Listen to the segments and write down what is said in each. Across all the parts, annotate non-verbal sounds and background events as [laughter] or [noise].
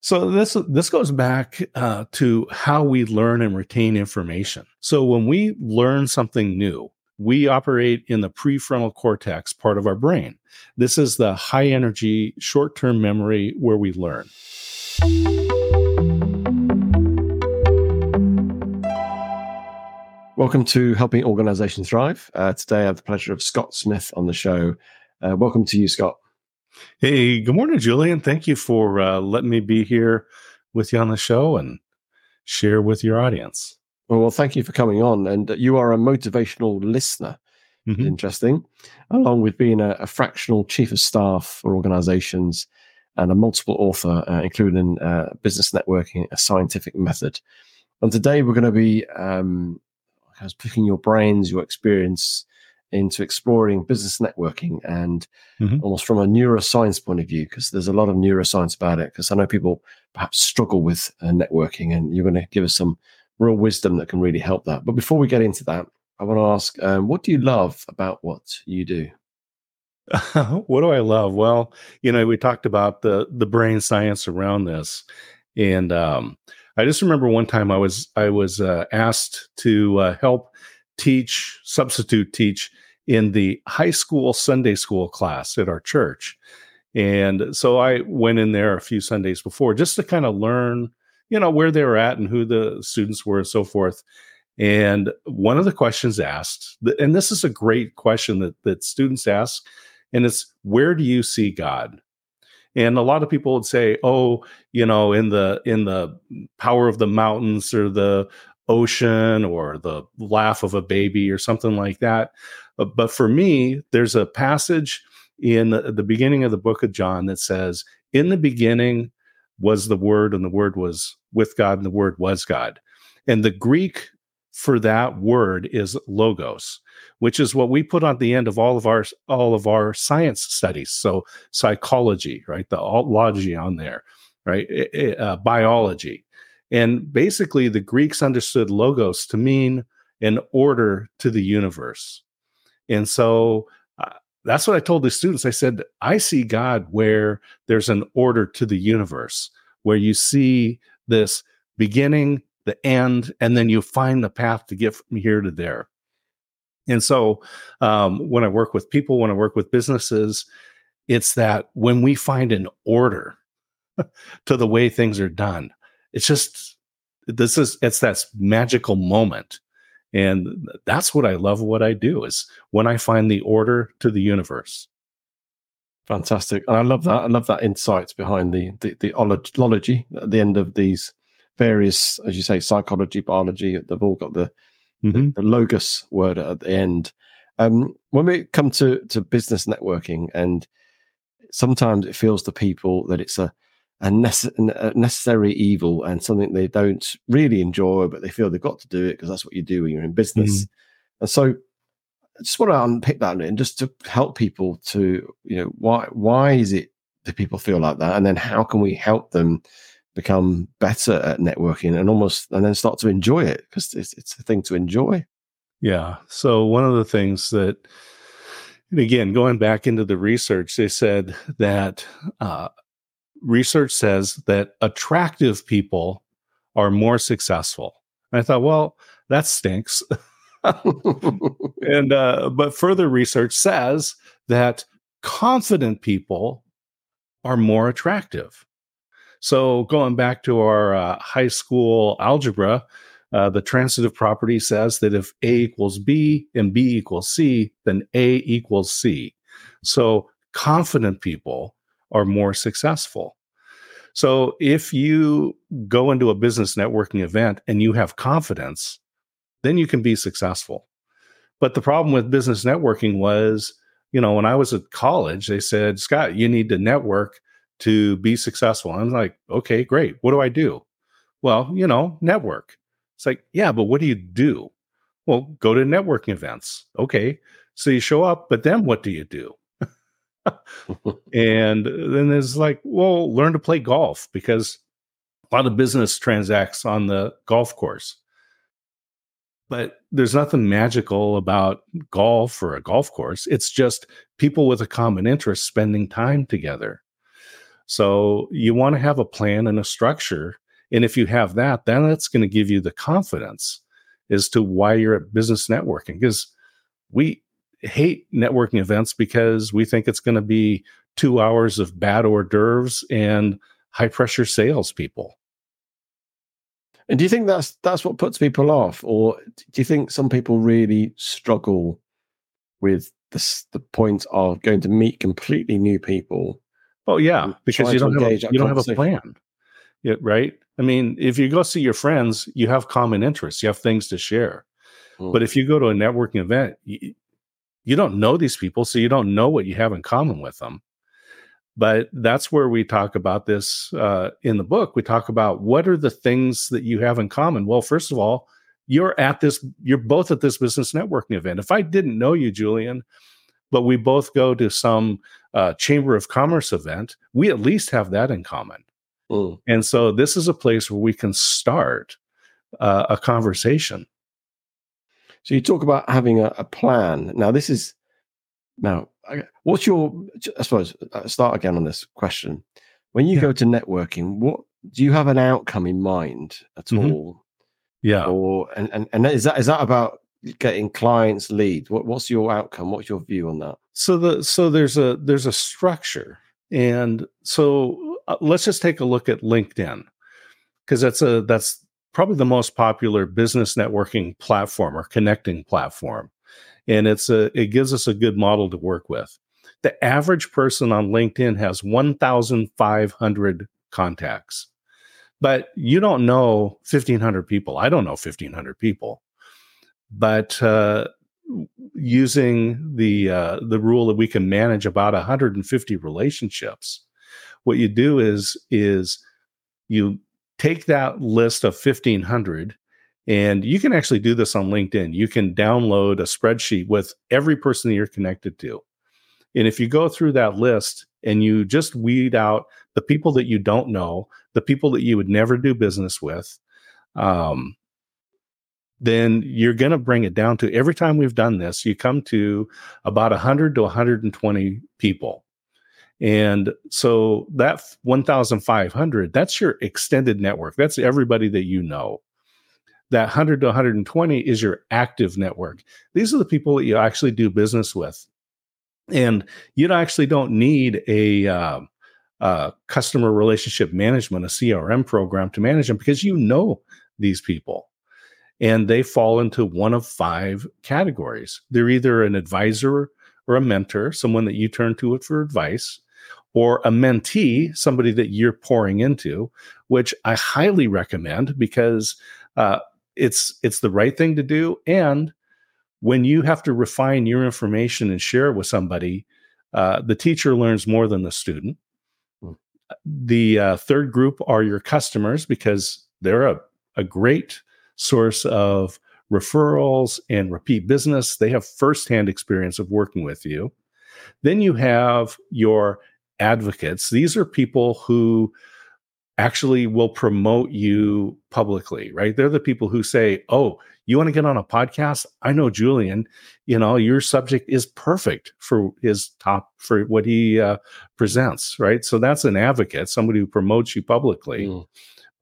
So this this goes back uh, to how we learn and retain information. So when we learn something new, we operate in the prefrontal cortex part of our brain. This is the high energy short term memory where we learn. Welcome to Helping Organizations Thrive. Uh, today I have the pleasure of Scott Smith on the show. Uh, welcome to you, Scott. Hey, good morning, Julian. Thank you for uh, letting me be here with you on the show and share with your audience. Well, well thank you for coming on. And you are a motivational listener. Mm-hmm. Interesting. Along with being a, a, fractional chief of staff for organizations and a multiple author, uh, including uh, business networking, a scientific method. And today we're going to be um, I was picking your brains, your experience into exploring business networking and mm-hmm. almost from a neuroscience point of view, because there's a lot of neuroscience about it. Because I know people perhaps struggle with uh, networking, and you're going to give us some real wisdom that can really help that. But before we get into that, I want to ask, um, what do you love about what you do? [laughs] what do I love? Well, you know, we talked about the the brain science around this, and um, I just remember one time I was I was uh, asked to uh, help teach, substitute teach in the high school Sunday school class at our church. And so I went in there a few Sundays before just to kind of learn, you know, where they were at and who the students were and so forth. And one of the questions asked, and this is a great question that, that students ask, and it's where do you see God? And a lot of people would say, oh, you know, in the in the power of the mountains or the ocean or the laugh of a baby or something like that. Uh, but for me, there's a passage in the beginning of the book of John that says, In the beginning was the Word, and the Word was with God, and the Word was God. And the Greek for that word is logos, which is what we put on the end of all of our all of our science studies. So psychology, right? The logy on there, right? Uh, biology. And basically, the Greeks understood logos to mean an order to the universe. And so uh, that's what I told the students. I said, I see God where there's an order to the universe, where you see this beginning, the end, and then you find the path to get from here to there. And so um, when I work with people, when I work with businesses, it's that when we find an order [laughs] to the way things are done, it's just this is it's that magical moment. And that's what i love what i do is when i find the order to the universe. Fantastic. And i love that i love that insight behind the the, the ology at the end of these various as you say psychology biology they've all got the mm-hmm. the, the, logos word at the end. Um, when we come to to business networking and sometimes it feels to people that it's a a, necessary evil and something they don't really enjoy, but they feel they've got to do it because that's what you do when you're in business. Mm. And so, I just want to unpick that and just to help people to, you know, why why is it that people feel like that, and then how can we help them become better at networking and almost and then start to enjoy it because it's it's a thing to enjoy. Yeah. So one of the things that and again, going back into the research, they said that uh, research says that attractive people are more successful. And I thought, well, that stinks. [laughs] and uh, but further research says that confident people are more attractive. So going back to our uh, high school algebra, uh, the transitive property says that if A equals B and B equals C, then A equals C. So confident people are more successful. So if you go into a business networking event and you have confidence, then you can be successful. But the problem with business networking was, you know, when I was at college, they said, Scott, you need to network to be successful. I'm like, okay, great. What do I do? Well, you know, network. It's like, yeah, but what do you do? Well, go to networking events. Okay. So you show up, but then what do you do? And then there's like, well, learn to play golf because a lot of business transacts on the golf course. But there's nothing magical about golf or a golf course. It's just people with a common interest spending time together. So you want to have a plan and a structure. And if you have that, then that's going to give you the confidence as to why you're at business networking. Because we hate networking events because we think it's going to be two hours of bad hors d'oeuvres and high pressure salespeople. And do you think that's that's what puts people off, or do you think some people really struggle with the the point of going to meet completely new people? Oh yeah, because you don't have a, you don't have a plan, yeah, right? I mean, if you go see your friends, you have common interests, you have things to share. Mm. But if you go to a networking event, you, you don't know these people, so you don't know what you have in common with them. But that's where we talk about this uh, in the book. We talk about what are the things that you have in common. Well, first of all, you're at this, you're both at this business networking event. If I didn't know you, Julian, but we both go to some uh, Chamber of Commerce event, we at least have that in common. Mm. And so this is a place where we can start uh, a conversation. So you talk about having a, a plan. Now, this is now what's your i suppose uh, start again on this question. When you yeah. go to networking what do you have an outcome in mind at mm-hmm. all? Yeah. Or and, and and is that is that about getting clients lead? What, what's your outcome? What's your view on that? So the so there's a there's a structure. And so uh, let's just take a look at linkedin because that's a that's probably the most popular business networking platform or connecting platform and it's a it gives us a good model to work with. The average person on LinkedIn has 1,500 contacts, but you don't know 1,500 people. I don't know 1,500 people, but uh, using the uh, the rule that we can manage about 150 relationships, what you do is is you take that list of 1,500 and you can actually do this on LinkedIn. You can download a spreadsheet with every person that you're connected to. And if you go through that list and you just weed out the people that you don't know, the people that you would never do business with, um, then you're going to bring it down to every time we've done this, you come to about 100 to 120 people. And so that 1,500, that's your extended network. That's everybody that you know that 100 to 120 is your active network. These are the people that you actually do business with. And you actually don't need a uh, customer relationship management, a CRM program to manage them because you know these people. And they fall into one of five categories. They're either an advisor or a mentor, someone that you turn to for advice, or a mentee, somebody that you're pouring into, which I highly recommend because uh, it's it's the right thing to do. And when you have to refine your information and share it with somebody uh, the teacher learns more than the student. Mm. the uh, third group are your customers because they're a, a great source of referrals and repeat business. They have firsthand experience of working with you. Then you have your advocates these are people who actually will promote you publicly, right? They're the people who say, "Oh, you want to get on a podcast? I know Julian. You know, your subject is perfect for his top for what he uh, presents, right? So that's an advocate, somebody who promotes you publicly. Mm.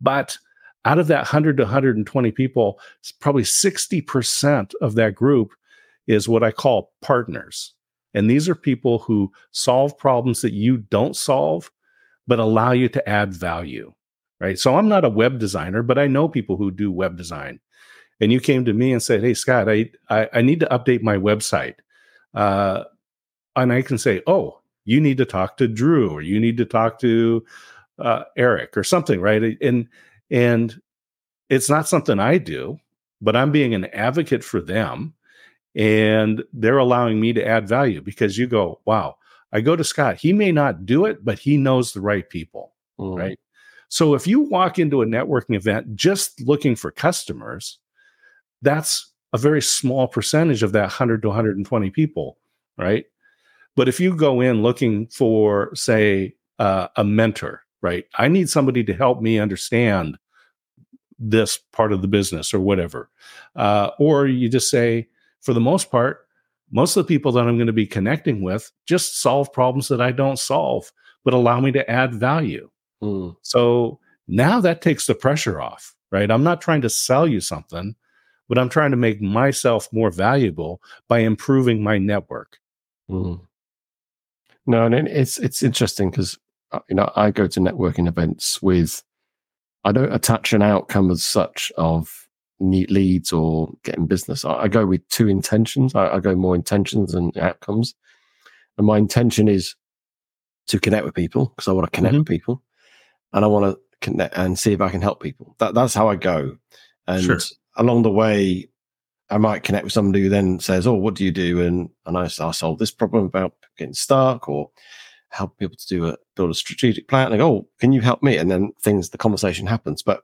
But out of that 100 to 120 people, probably 60% of that group is what I call partners. And these are people who solve problems that you don't solve but allow you to add value, right? So I'm not a web designer, but I know people who do web design. And you came to me and said, "Hey, Scott, I I, I need to update my website," uh, and I can say, "Oh, you need to talk to Drew, or you need to talk to uh, Eric, or something," right? And and it's not something I do, but I'm being an advocate for them, and they're allowing me to add value because you go, "Wow." I go to Scott. He may not do it, but he knows the right people, mm. right? So if you walk into a networking event just looking for customers, that's a very small percentage of that 100 to 120 people, right? But if you go in looking for, say, uh, a mentor, right? I need somebody to help me understand this part of the business or whatever. Uh, or you just say, for the most part, most of the people that I'm going to be connecting with just solve problems that I don't solve. but allow me to add value. Mm. So now that takes the pressure off, right? I'm not trying to sell you something, but I'm trying to make myself more valuable by improving my network. Mm. No, and it's it's interesting because uh, you know I go to networking events with I don't attach an outcome as such of leads or getting business. I, I go with two intentions. I, I, go more intentions and outcomes. And my intention is to connect with people because I want to connect mm-hmm. with people and I want to connect and see if I can help people. That, that's how I go. And sure. along the way, I might connect with somebody who then says, Oh, what do you do? And, and I, I solve this problem about getting stuck or help people to do a build a strategic plan. And I go, Oh, can you help me? And then things, the conversation happens. But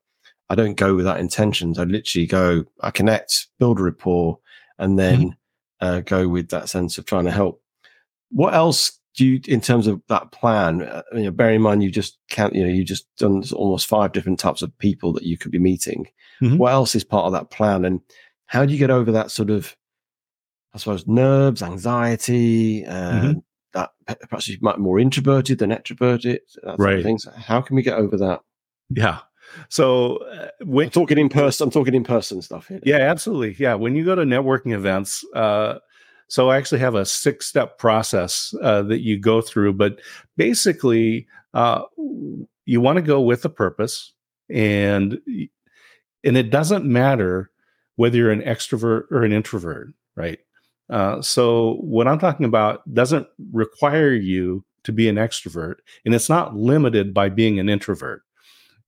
I don't go with that intentions. I literally go, I connect, build a rapport, and then mm-hmm. uh, go with that sense of trying to help. What else do you, in terms of that plan? Uh, you know, bear in mind you just can't, you know, you just done almost five different types of people that you could be meeting. Mm-hmm. What else is part of that plan, and how do you get over that sort of, I suppose, nerves, anxiety, uh, mm-hmm. that perhaps you might be more introverted than extroverted, right? things. How can we get over that? Yeah. So uh, when I'm talking in person, I'm talking in person stuff here. Yeah, absolutely. Yeah, when you go to networking events, uh, so I actually have a six step process uh, that you go through, but basically, uh, you want to go with a purpose, and and it doesn't matter whether you're an extrovert or an introvert, right? Uh, so what I'm talking about doesn't require you to be an extrovert, and it's not limited by being an introvert.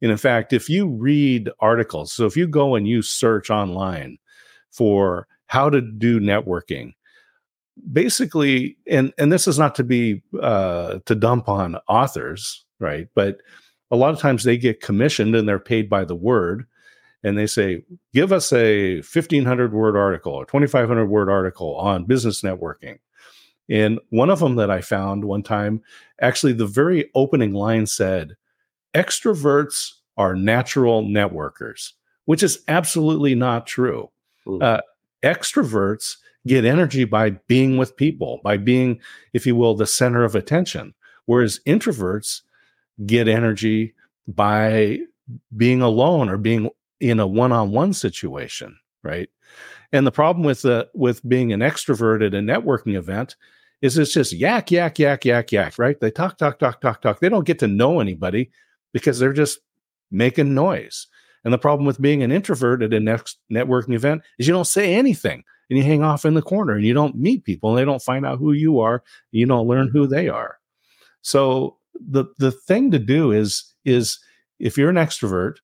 And in fact, if you read articles, so if you go and you search online for how to do networking, basically, and and this is not to be uh, to dump on authors, right? But a lot of times they get commissioned and they're paid by the word, and they say, "Give us a fifteen hundred word article or twenty five hundred word article on business networking." And one of them that I found one time, actually, the very opening line said, extroverts are natural networkers, which is absolutely not true. Mm. Uh, extroverts get energy by being with people, by being, if you will, the center of attention, whereas introverts get energy by being alone or being in a one-on-one situation, right? And the problem with the with being an extrovert at a networking event is it's just yak, yak, yak, yak, yak, right? They talk, talk, talk, talk, talk. They don't get to know anybody because they're just making noise. And the problem with being an introvert at a next networking event is you don't say anything and you hang off in the corner and you don't meet people and they don't find out who you are. You don't learn who they are. So the the thing to do is is if you're an extrovert,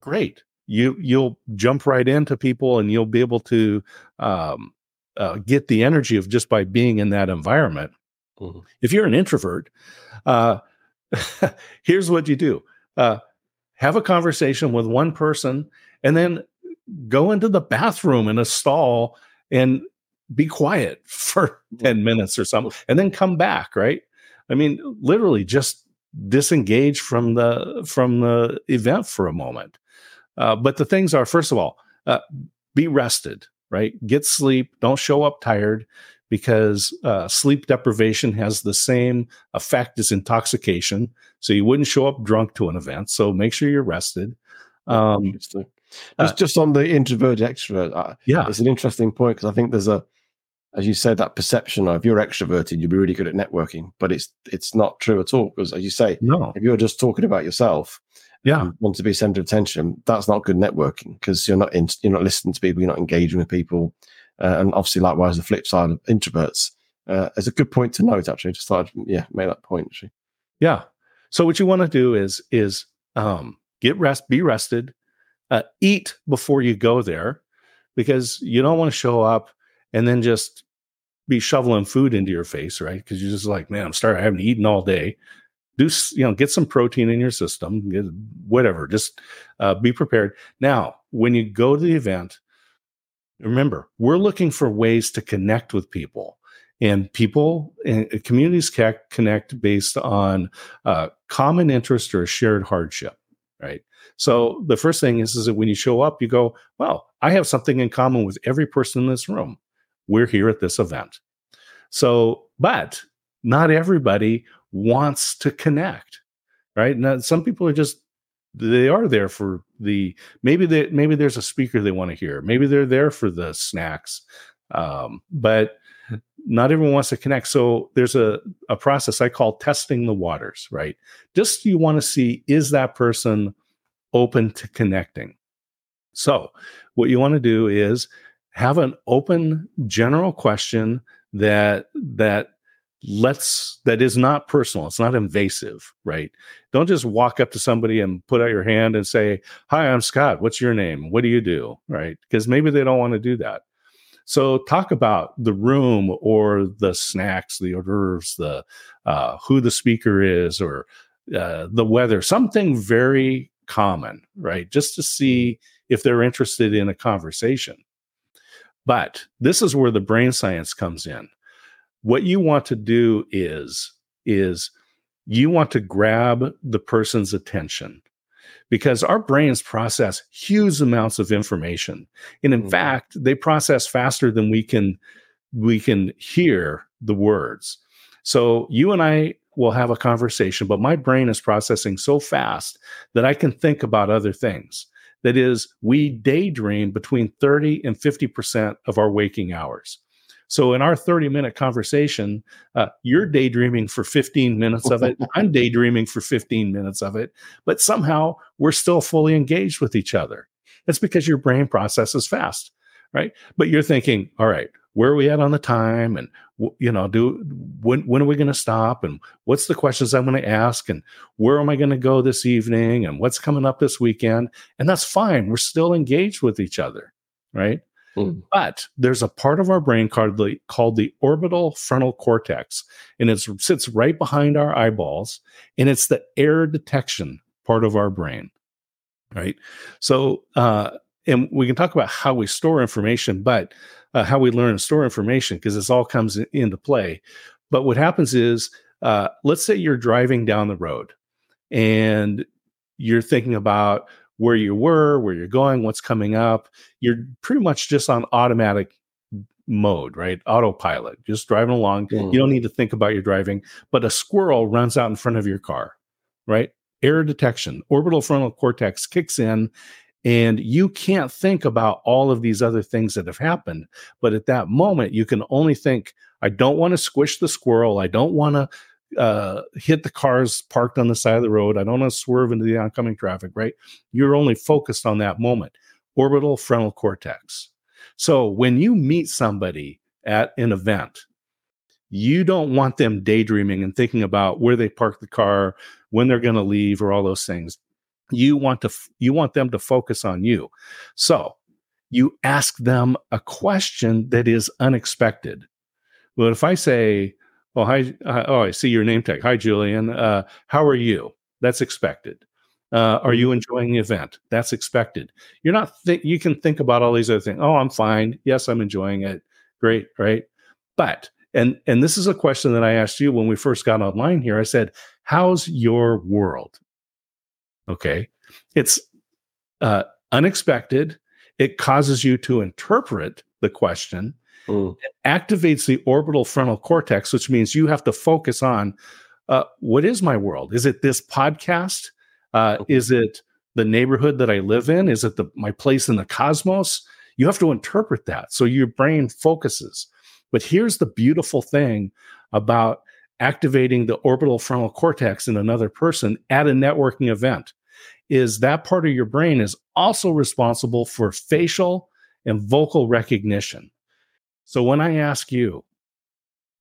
great. You you'll jump right into people and you'll be able to um, uh, get the energy of just by being in that environment. Mm-hmm. If you're an introvert, uh, [laughs] here's what you do. Uh, have a conversation with one person and then go into the bathroom in a stall and be quiet [laughs] for 10 minutes or something and then come back right? I mean literally just disengage from the from the event for a moment. Uh, but the things are first of all uh, be rested right? Get sleep. Don't show up tired because uh, sleep deprivation has the same effect as intoxication. So you wouldn't show up drunk to an event. So make sure you're rested. Um, just, uh, just on the introvert extrovert, uh, yeah, it's an interesting point because I think there's a, as you said, that perception of if you're extroverted, you'll be really good at networking, but it's it's not true at all because, as you say, no, if you're just talking about yourself, yeah, want to be center of attention, that's not good networking because you're not in, you're not listening to people, you're not engaging with people, uh, and obviously, likewise, the flip side of introverts. Uh, is a good point to note. Actually, just thought, I'd, yeah, make that point. Actually, yeah. So what you want to do is is um, get rest, be rested, uh, eat before you go there, because you don't want to show up and then just be shoveling food into your face, right? Because you're just like, man, I'm starting. I haven't eaten all day. Do you know? Get some protein in your system. Get, whatever. Just uh, be prepared. Now, when you go to the event, Remember, we're looking for ways to connect with people. And people and communities connect based on uh, common interest or a shared hardship, right? So the first thing is, is that when you show up, you go, well, I have something in common with every person in this room. We're here at this event. So, but not everybody wants to connect, right? Now, some people are just they are there for the maybe maybe there's a speaker they want to hear maybe they're there for the snacks um, but not everyone wants to connect. So there's a, a process i call testing the waters right? Just you want to see is that person open to connecting? So what you want to do is have an open general question that that let's that is not personal it's not invasive right? Don't just walk up to somebody and put out your hand and say hi i'm scott what's your name? What do you do? Right? Because maybe they don't want to do that. So talk about the room or the snacks the hors d'oeuvres the uh, who the speaker is or uh, the weather something very common right? Just to see if they're interested in a conversation. But this is where the brain science comes in what you want to do is is you want to grab the person's attention because our brains process huge amounts of information. And in mm-hmm. fact they process faster than we can we can hear the words. So you and i will have a conversation but my brain is processing so fast that i can think about other things. That is we daydream between 30 and 50% of our waking hours so in our 30 minute conversation, uh, you're daydreaming for 15 minutes of it. I'm [laughs] daydreaming for 15 minutes of it, but somehow we're still fully engaged with each other. That's because your brain processes fast, right? But you're thinking, all right, where are we at on the time? And, you know, do when, when are we going to stop? And what's the questions I'm going to ask? And where am I going to go this evening? And what's coming up this weekend? And that's fine. We're still engaged with each other, right? Mm. But there's a part of our brain called the, called the orbital frontal cortex, and it sits right behind our eyeballs, and it's the error detection part of our brain, right? So, uh, and we can talk about how we store information, but uh, how we learn and store information because this all comes in, into play. But what happens is, uh, let's say you're driving down the road, and you're thinking about where you were, where you're going, what's coming up. You're pretty much just on automatic mode, right? Autopilot, just driving along. Mm. You don't need to think about your driving, but a squirrel runs out in front of your car, right? Error detection, orbital frontal cortex kicks in, and you can't think about all of these other things that have happened. But at that moment, you can only think, I don't want to squish the squirrel. I don't want to uh, hit the cars parked on the side of the road. I don't want to swerve into the oncoming traffic, right? You're only focused on that moment. Orbital frontal cortex. So when you meet somebody at an event, you don't want them daydreaming and thinking about where they park the car, when they're going to leave, or all those things. You want to you want them to focus on you. So you ask them a question that is unexpected. But if I say, well, hi. Uh, oh, I see your name tag. Hi, Julian. Uh, how are you? That's expected. Uh, are you mm-hmm. enjoying the event? That's expected. You're not. Th- you can think about all these other things. Oh, I'm fine. Yes, I'm enjoying it. Great, right? But and and this is a question that I asked you when we first got online here. I said, "How's your world?" Okay, it's uh, unexpected. It causes you to interpret the question Mm. It activates the orbital frontal cortex, which means you have to focus on uh, what is my world? Is it this podcast? Uh, okay. Is it the neighborhood that I live in? Is it the, my place in the cosmos? You have to interpret that. So your brain focuses. But here's the beautiful thing about activating the orbital frontal cortex in another person at a networking event is that part of your brain is also responsible for facial and vocal recognition. So when I ask you,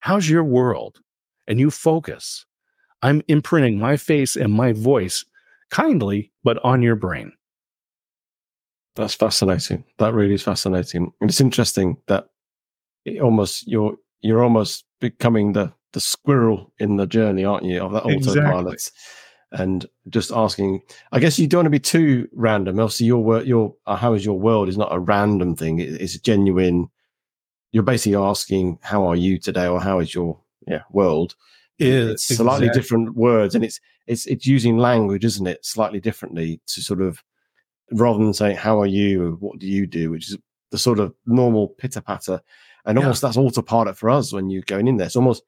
how's your world? And you focus, I'm imprinting my face and my voice kindly, but on your brain. That's fascinating. That really is fascinating. And it's interesting that it almost you're you're almost becoming the the squirrel in the journey, aren't you, of that autopilot? Exactly. And just asking, I guess you don't want to be too random. Obviously, your work, your uh, how is your world is not a random thing. It, it's a genuine you're basically asking how are you today or how is your yeah world it's exactly. slightly different words and it's it's it's using language isn't it slightly differently to sort of rather than saying how are you what do you do which is the sort of normal pitter patter and almost yeah. that's autopilot for us when you're going in there it's almost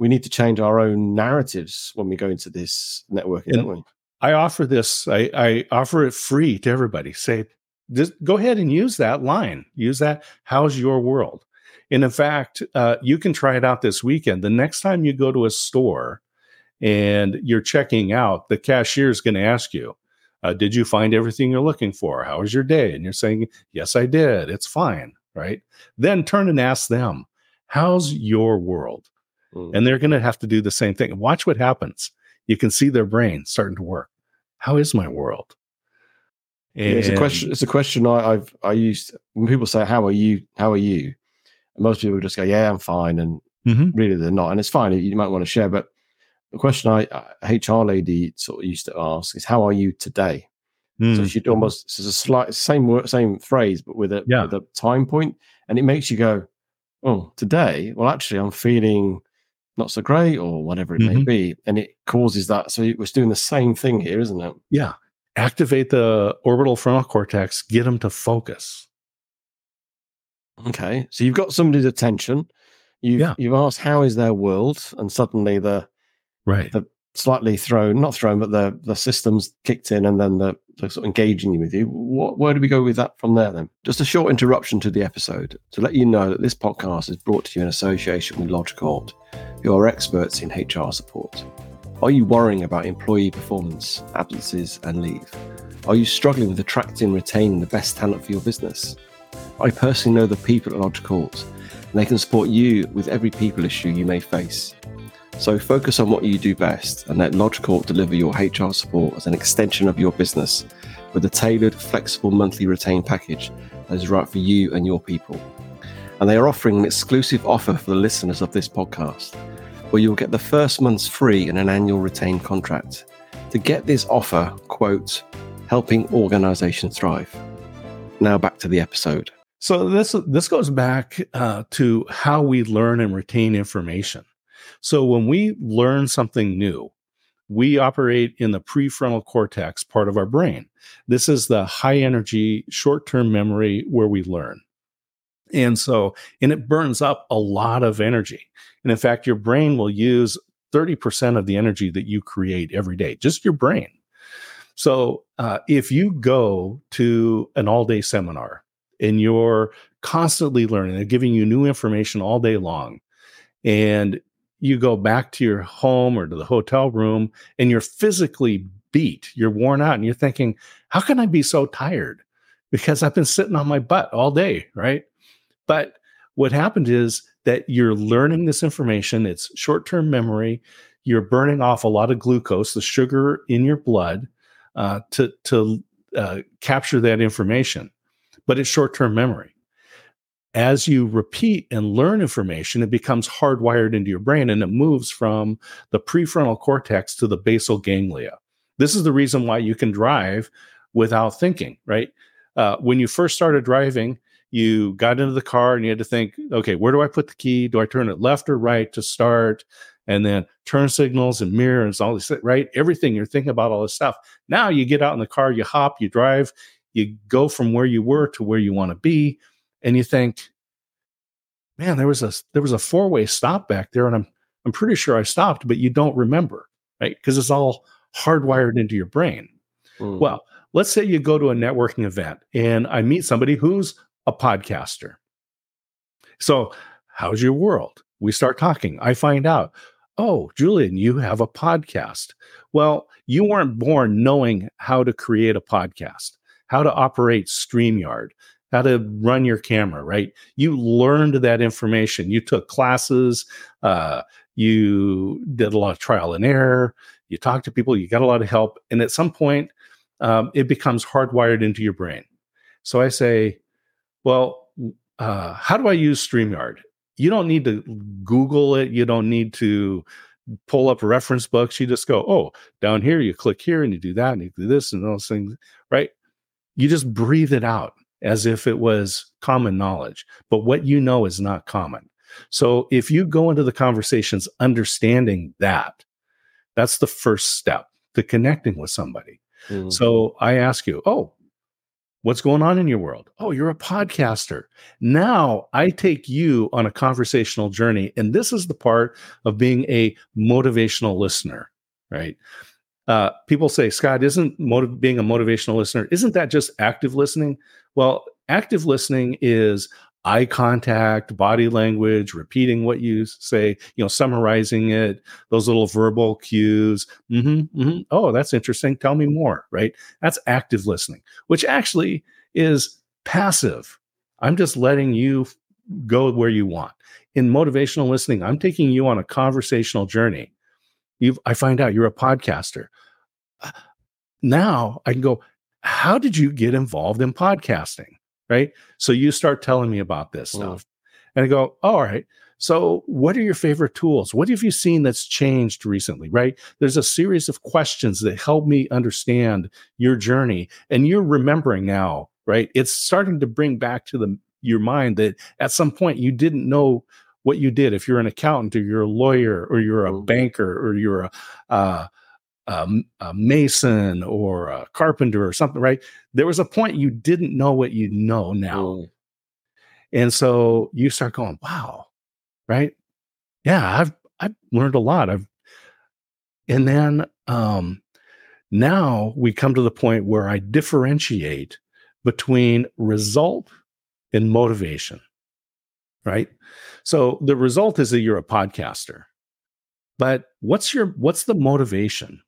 we need to change our own narratives when we go into this networking, and don't we? I offer this. I, I offer it free to everybody. Say, just go ahead and use that line. Use that. How's your world? And in fact, uh, you can try it out this weekend. The next time you go to a store and you're checking out, the cashier is going to ask you, uh, Did you find everything you're looking for? How was your day? And you're saying, Yes, I did. It's fine. Right. Then turn and ask them, How's your world? Mm. And they're going to have to do the same thing. Watch what happens. You can see their brain starting to work. How is my world? And it's a question. It's a question I, have I used when people say, "How are you? How are you?" Most people just go, "Yeah, I'm fine," and mm-hmm. really they're not. And it's fine. You might want to share, but the question I HR lady sort of used to ask is, "How are you today?" Mm. So she'd almost it's a slight same word, same phrase, but with a yeah. with a time point, and it makes you go, "Oh, today? Well, actually, I'm feeling." not so great or whatever it mm-hmm. may be and it causes that so it's doing the same thing here isn't it yeah activate the orbital frontal cortex get them to focus okay so you've got somebody's attention you've, yeah. you've asked how is their world and suddenly the right the slightly thrown not thrown but the the systems kicked in and then the, the sort of engaging with you what where do we go with that from there then just a short interruption to the episode to let you know that this podcast is brought to you in association with Lodge Court who are experts in hr support are you worrying about employee performance, absences, and leave? Are you struggling with attracting and retaining the best talent for your business? I personally know the people at Lodge Court, and they can support you with every people issue you may face. So focus on what you do best and let Lodge Court deliver your HR support as an extension of your business with a tailored, flexible monthly retained package that is right for you and your people. And they are offering an exclusive offer for the listeners of this podcast where you'll get the first month's free and an annual retained contract. To get this offer, quote, helping organizations thrive. Now back to the episode. So this this goes back uh, to how we learn and retain information. So when we learn something new, we operate in the prefrontal cortex part of our brain. This is the high energy short term memory where we learn. And so, and it burns up a lot of energy. And in fact, your brain will use 30% of the energy that you create every day, just your brain. So uh, if you go to an all day seminar and you're constantly learning, and giving you new information all day long, and you go back to your home or to the hotel room and you're physically beat, you're worn out, and you're thinking, how can I be so tired? Because I've been sitting on my butt all day, right? But what happened is that you're learning this information, it's short term memory. You're burning off a lot of glucose, the sugar in your blood, uh, to, to uh, capture that information, but it's short term memory. As you repeat and learn information, it becomes hardwired into your brain and it moves from the prefrontal cortex to the basal ganglia. This is the reason why you can drive without thinking, right? Uh, when you first started driving, you got into the car and you had to think, okay, where do I put the key? Do I turn it left or right to start? And then turn signals and mirrors, all this, right? Everything you're thinking about all this stuff. Now you get out in the car, you hop, you drive, you go from where you were to where you want to be, and you think, man, there was a there was a four way stop back there, and I'm I'm pretty sure I stopped, but you don't remember, right? Because it's all hardwired into your brain. Mm. Well, let's say you go to a networking event and I meet somebody who's a podcaster. So, how's your world? We start talking. I find out, oh, Julian, you have a podcast. Well, you weren't born knowing how to create a podcast, how to operate StreamYard, how to run your camera, right? You learned that information. You took classes, uh, you did a lot of trial and error, you talked to people, you got a lot of help. And at some point, um, it becomes hardwired into your brain. So I say, well, uh, how do I use StreamYard? You don't need to Google it. You don't need to pull up reference books. You just go, oh, down here, you click here and you do that and you do this and those things, right? You just breathe it out as if it was common knowledge. But what you know is not common. So if you go into the conversations understanding that, that's the first step to connecting with somebody. Mm-hmm. So I ask you, oh, What's going on in your world? Oh, you're a podcaster. Now I take you on a conversational journey. And this is the part of being a motivational listener, right? Uh, people say, Scott, isn't motiv- being a motivational listener, isn't that just active listening? Well, active listening is eye contact, body language, repeating what you say, you know, summarizing it, those little verbal cues. Mm-hmm, mm-hmm. Oh, that's interesting. Tell me more, right? That's active listening, which actually is passive. I'm just letting you go where you want. In motivational listening, I'm taking you on a conversational journey. You've, I find out you're a podcaster. Now I can go, how did you get involved in podcasting? right? So you start telling me about this stuff. And I go, all right. So, what are your favorite tools? What have you seen that's changed recently? Right? There's a series of questions that help me understand your journey, and you're remembering now, right? It's starting to bring back to the your mind that at some point you didn't know what you did. If you're an accountant, or you're a lawyer, or you're a banker, or you're a uh, a, a, mason or a carpenter or something, right? There was a point you didn't know what you know now. Mm. And so you start going, wow, right? Yeah, I've I've learned a lot. I've and then um now we come to the point where I differentiate between result and motivation. Right? So the result is that you're a podcaster. But what's your what's the motivation?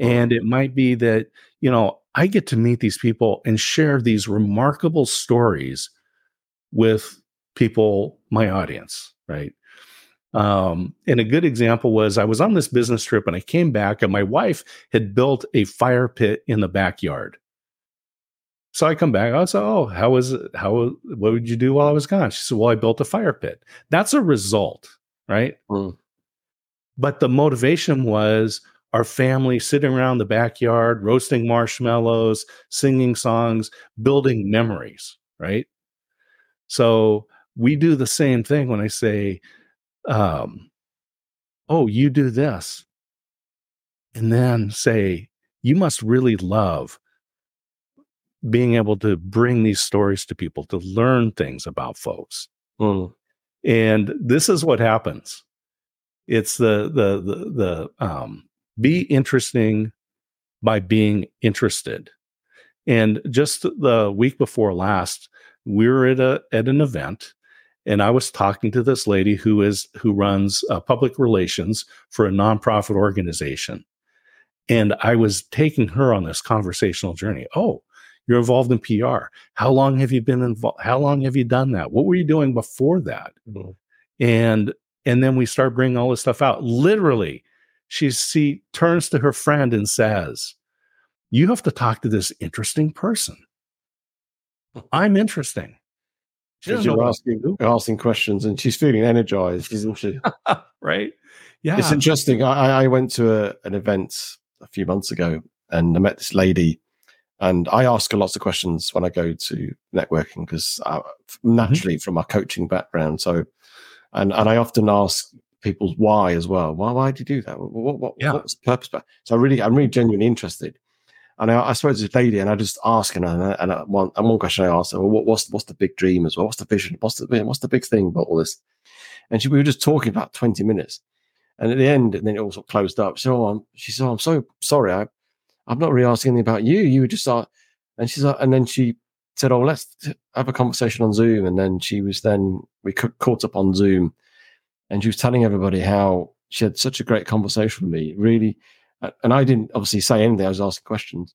And it might be that, you know, I get to meet these people and share these remarkable stories with people, my audience, right? Um, and a good example was I was on this business trip and I came back and my wife had built a fire pit in the backyard. So I come back. I said, "Oh, how was it? How? What would you do while I was gone?" She said, "Well, I built a fire pit." That's a result, right? Mm. But the motivation was our family sitting around the backyard, roasting marshmallows, singing songs, building memories, right? So we do the same thing when I say, um, oh, you do this. And then say, you must really love being able to bring these stories to people, to learn things about folks. Mm. And this is what happens. It's the the the the um be interesting by being interested. And just the week before last, we were at a at an event, and I was talking to this lady who is who runs uh, public relations for a nonprofit organization, and I was taking her on this conversational journey. Oh, you're involved in PR. How long have you been involved? How long have you done that? What were you doing before that? Mm-hmm. And and then we start bringing all this stuff out. Literally, she she turns to her friend and says, "You have to talk to this interesting person. I'm interesting." you're asking, asking questions, and she's feeling energized, isn't she? [laughs] right? Yeah, it's interesting. I, I went to a, an event a few months ago, and I met this lady, and I ask her lots of questions when I go to networking because mm-hmm. naturally mm-hmm. from my coaching background, so and and I often ask people's why as well. Why why did you do that? What what, yeah. what was the purpose? So I really I'm really genuinely interested. And I, I spoke to this lady, and I just her, and, I, and I, one and one question I asked her, well, what, what's what's the big dream as well? What's the vision? What's the what's the big thing about all this? And she, we were just talking about twenty minutes, and at the end, and then it all sort of closed up. So oh, she said, oh, "I'm so sorry, I I'm not really asking anything about you. You were just uh, and she's like, and then she said, "Oh, let's have a conversation on Zoom." And then she was then we caught up on Zoom, and she was telling everybody how she had such a great conversation with me. Really, and I didn't obviously say anything. I was asking questions,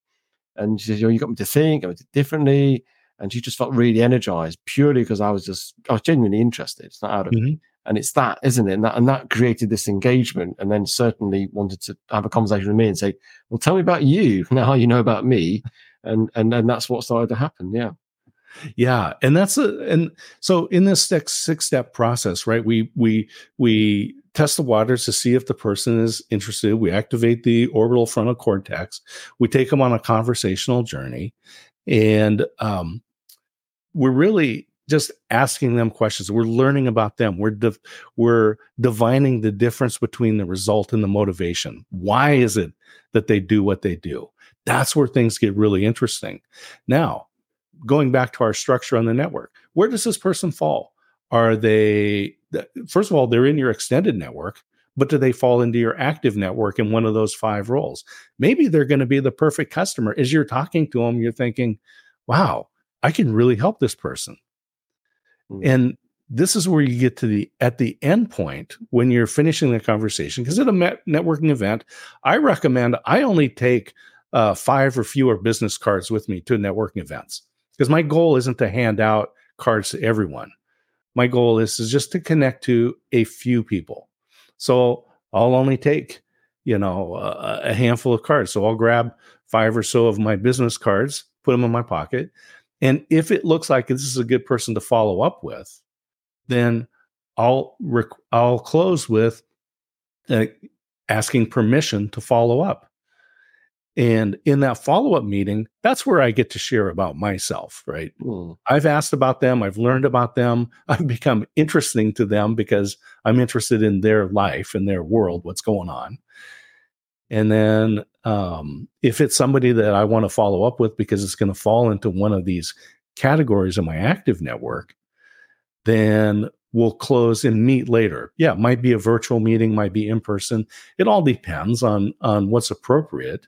and she said, "You know, you got me to think, I did differently." And she just felt really energized purely because I was just I was genuinely interested. It's not out of mm-hmm. and it's that, isn't it? And that and that created this engagement, and then certainly wanted to have a conversation with me and say, "Well, tell me about you [laughs] now. You know about me," and and and that's what started to happen. Yeah. Yeah, and that's a and so in this six six step process, right? We we we test the waters to see if the person is interested. We activate the orbital frontal cortex. We take them on a conversational journey, and um, we're really just asking them questions. We're learning about them. We're we're divining the difference between the result and the motivation. Why is it that they do what they do? That's where things get really interesting. Now, going back to our structure on the network, where does this person fall? Are they, first of all, they're in your extended network, but do they fall into your active network in one of those five roles? Maybe they're going to be the perfect customer. As you're talking to them, you're thinking, wow, I can really help this person. Mm-hmm. And this is where you get to the at the end point when you're finishing the conversation because at a networking event i recommend i only take uh, five or fewer business cards with me to networking events because my goal isn't to hand out cards to everyone my goal is, is just to connect to a few people so I'll only take, you know, a, a handful of cards. So I'll grab five or so of my business cards, put them in my pocket. And if it looks like this is a good person to follow up with, then I'll rec- I'll close with uh, asking permission to follow up. And in that follow up meeting, that's where I get to share about myself, right? Mm. I've asked about them, I've learned about them, [laughs] I've become interesting to them because I'm interested in their life and their world, what's going on. And then um, if it's somebody that I want to follow up with because it's going to fall into one of these categories in my active network, then we'll close and meet later. Yeah, it might be a virtual meeting, might be in person. It all depends on on what's appropriate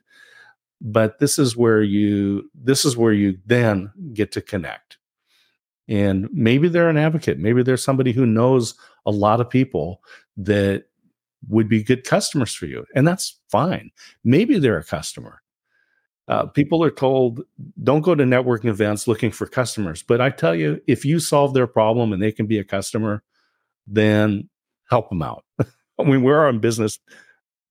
but this is where you this is where you then get to connect. And maybe they're an advocate. Maybe they're somebody who knows a lot of people that would be good customers for you and that's fine. Maybe they're a customer. Uh, people are told don't go to networking events looking for customers. But i tell you if you solve their problem and they can be a customer then help them out. [laughs] I mean we're in business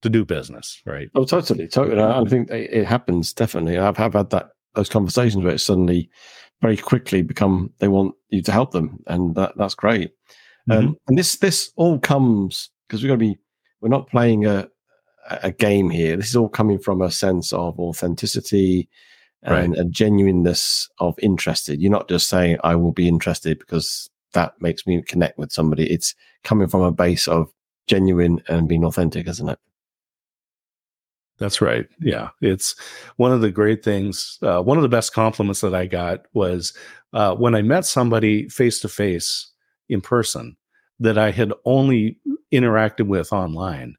to do business, right? Oh, totally, totally. I think it happens definitely. I've, I've had that those conversations where it suddenly, very quickly, become they want you to help them, and that that's great. Mm-hmm. Um, and this this all comes because we're going to be we're not playing a a game here. This is all coming from a sense of authenticity and right. a genuineness of interested. You're not just saying I will be interested because that makes me connect with somebody. It's coming from a base of genuine and being authentic, isn't it? That's right. Yeah. It's one of the great things. Uh, one of the best compliments that I got was uh, when I met somebody face to face in person that I had only interacted with online.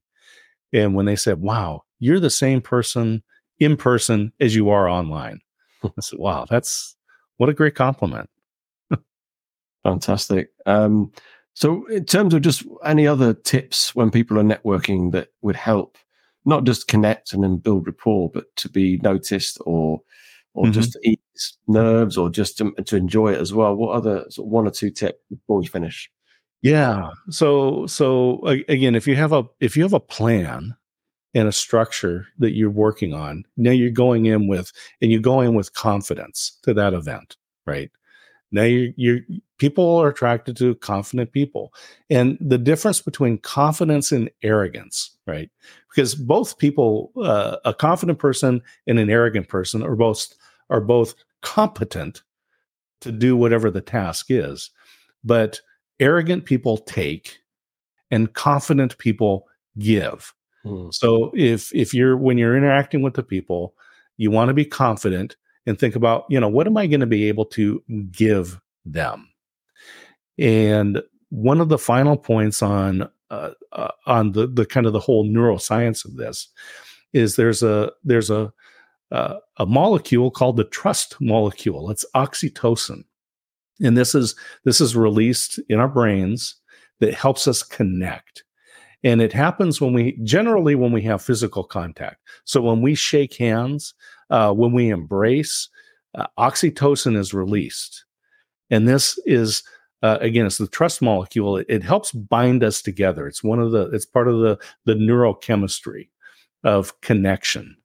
And when they said, wow, you're the same person in person as you are online. [laughs] I said, wow, that's what a great compliment. [laughs] Fantastic. Um, so, in terms of just any other tips when people are networking that would help not just connect and then build rapport, but to be noticed or or mm-hmm. just to ease nerves or just to, to enjoy it as well. What other sort of one or two tips before we finish? Yeah. So so again, if you have a if you have a plan and a structure that you're working on, now you're going in with and you go in with confidence to that event, right? Now you you people are attracted to confident people. And the difference between confidence and arrogance, right? Because both people, uh, a confident person and an arrogant person are both are both competent to do whatever the task is. But arrogant people take and confident people give. Hmm. So if if you're when you're interacting with the people, you want to be confident and think about, you know, what am I going to be able to give them? And one of the final points on uh, uh, on the the kind of the whole neuroscience of this is there's a there's a uh, a molecule called the trust molecule. It's oxytocin, and this is this is released in our brains that helps us connect. And it happens when we generally when we have physical contact. So when we shake hands, uh, when we embrace, uh, oxytocin is released, and this is uh, again it's the trust molecule. It, it, helps bind us together. It's one of the it's part of the the neurochemistry of connection.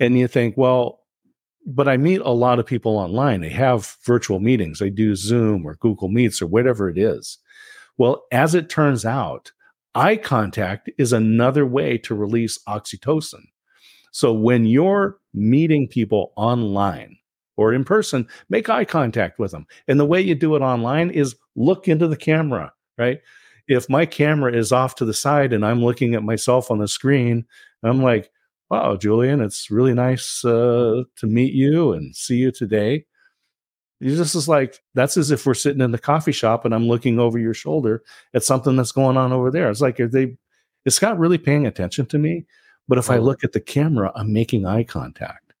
And you think well but i meet a lot of people online. They have virtual meetings. They do zoom or google meets or whatever it is. Well as it turns out eye contact is another way to release oxytocin so when you're meeting people online or in person, make eye contact with them. And the way you do it online is look into the camera, right? If my camera is off to the side and I'm looking at myself on the screen, I'm like, wow, Julian, it's really nice uh, to meet you and see you today. You just is like that's as if we're sitting in the coffee shop and I'm looking over your shoulder at something that's going on over there. It's like are they is Scott really paying attention to me? But if I uh-huh. look at the camera, I'm making eye contact.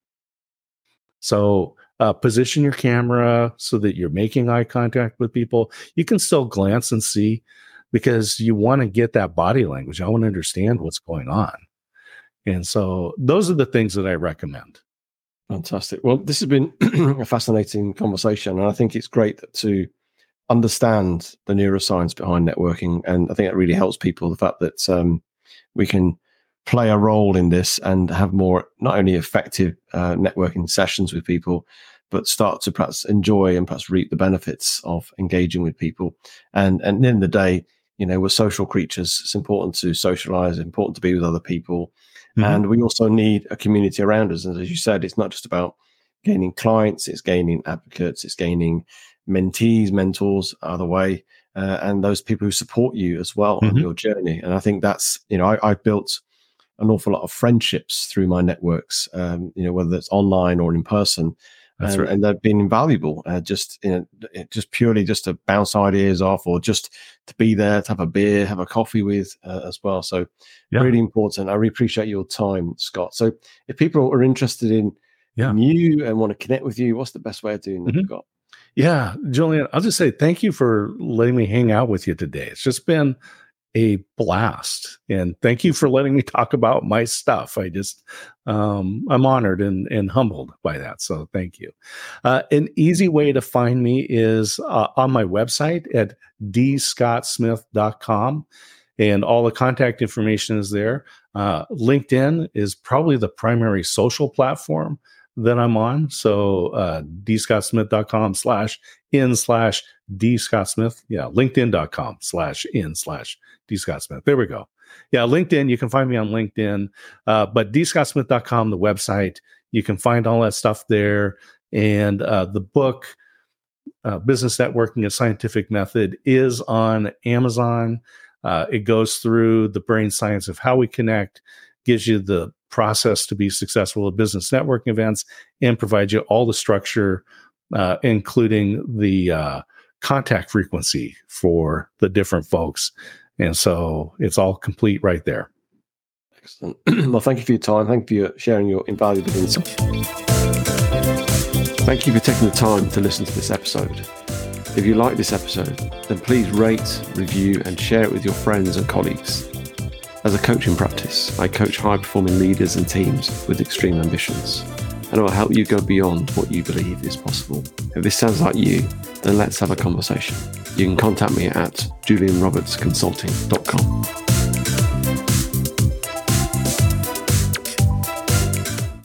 So uh, position your camera so that you're making eye contact with people. You can still glance and see because you want to get that body language. I want to understand what's going on. And so those are the things that I recommend. Fantastic. Well, this has been [clears throat] a fascinating conversation. And I think it's great to understand the neuroscience behind networking. And I think it really helps people the fact that um, we can play a role in this and have more, not only effective uh, networking sessions with people, but start to perhaps enjoy and perhaps reap the benefits of engaging with people. And, and at the end of the day, you know, we're social creatures. It's important to socialize, important to be with other people. Mm-hmm. And we also need a community around us. And as you said, it's not just about gaining clients, it's gaining advocates, it's gaining mentees, mentors, other way, uh, and those people who support you as well mm-hmm. on your journey. And I think that's, you know, I, have built an awful lot of friendships through my networks, um, you know, whether it's online or in person. That's and, right. and they've been invaluable. Uh, just you know, just purely just to bounce ideas off, or just to be there to have a beer, have a coffee with uh, as well. So yeah. really important. I really appreciate your time, Scott. So if people are interested in, yeah. in you and want to connect with you, what's the best way of doing that, mm-hmm. Scott? Yeah, Julian, I'll just say thank you for letting me hang out with you today. It's just been a blast. And thank you for letting me talk about my stuff. I just, um, I'm honored and, and humbled by that. So thank you. Uh, an easy way to find me is uh, on my website at dscottsmith.com. And all the contact information is there. Uh, LinkedIn is probably the primary social platform that I'm on. So uh, dscottsmith.com slash in slash dscottsmith. Yeah, linkedin.com slash in slash dscottsmith. There we go. Yeah, LinkedIn. You can find me on LinkedIn. Uh, but dscottsmith.com, the website, you can find all that stuff there. And uh, the book, uh, Business Networking, a Scientific Method, is on Amazon. Uh, it goes through the brain science of how we connect, gives you the process to be successful at business networking events and provide you all the structure, uh, including the uh, contact frequency for the different folks. And so it's all complete right there. Excellent. [clears throat] well, thank you for your time. Thank you for sharing your invaluable insight. Thank you for taking the time to listen to this episode. If you like this episode, then please rate, review, and share it with your friends and colleagues. As a coaching practice, I coach high performing leaders and teams with extreme ambitions, and I will help you go beyond what you believe is possible. If this sounds like you, then let's have a conversation. You can contact me at julianrobertsconsulting.com.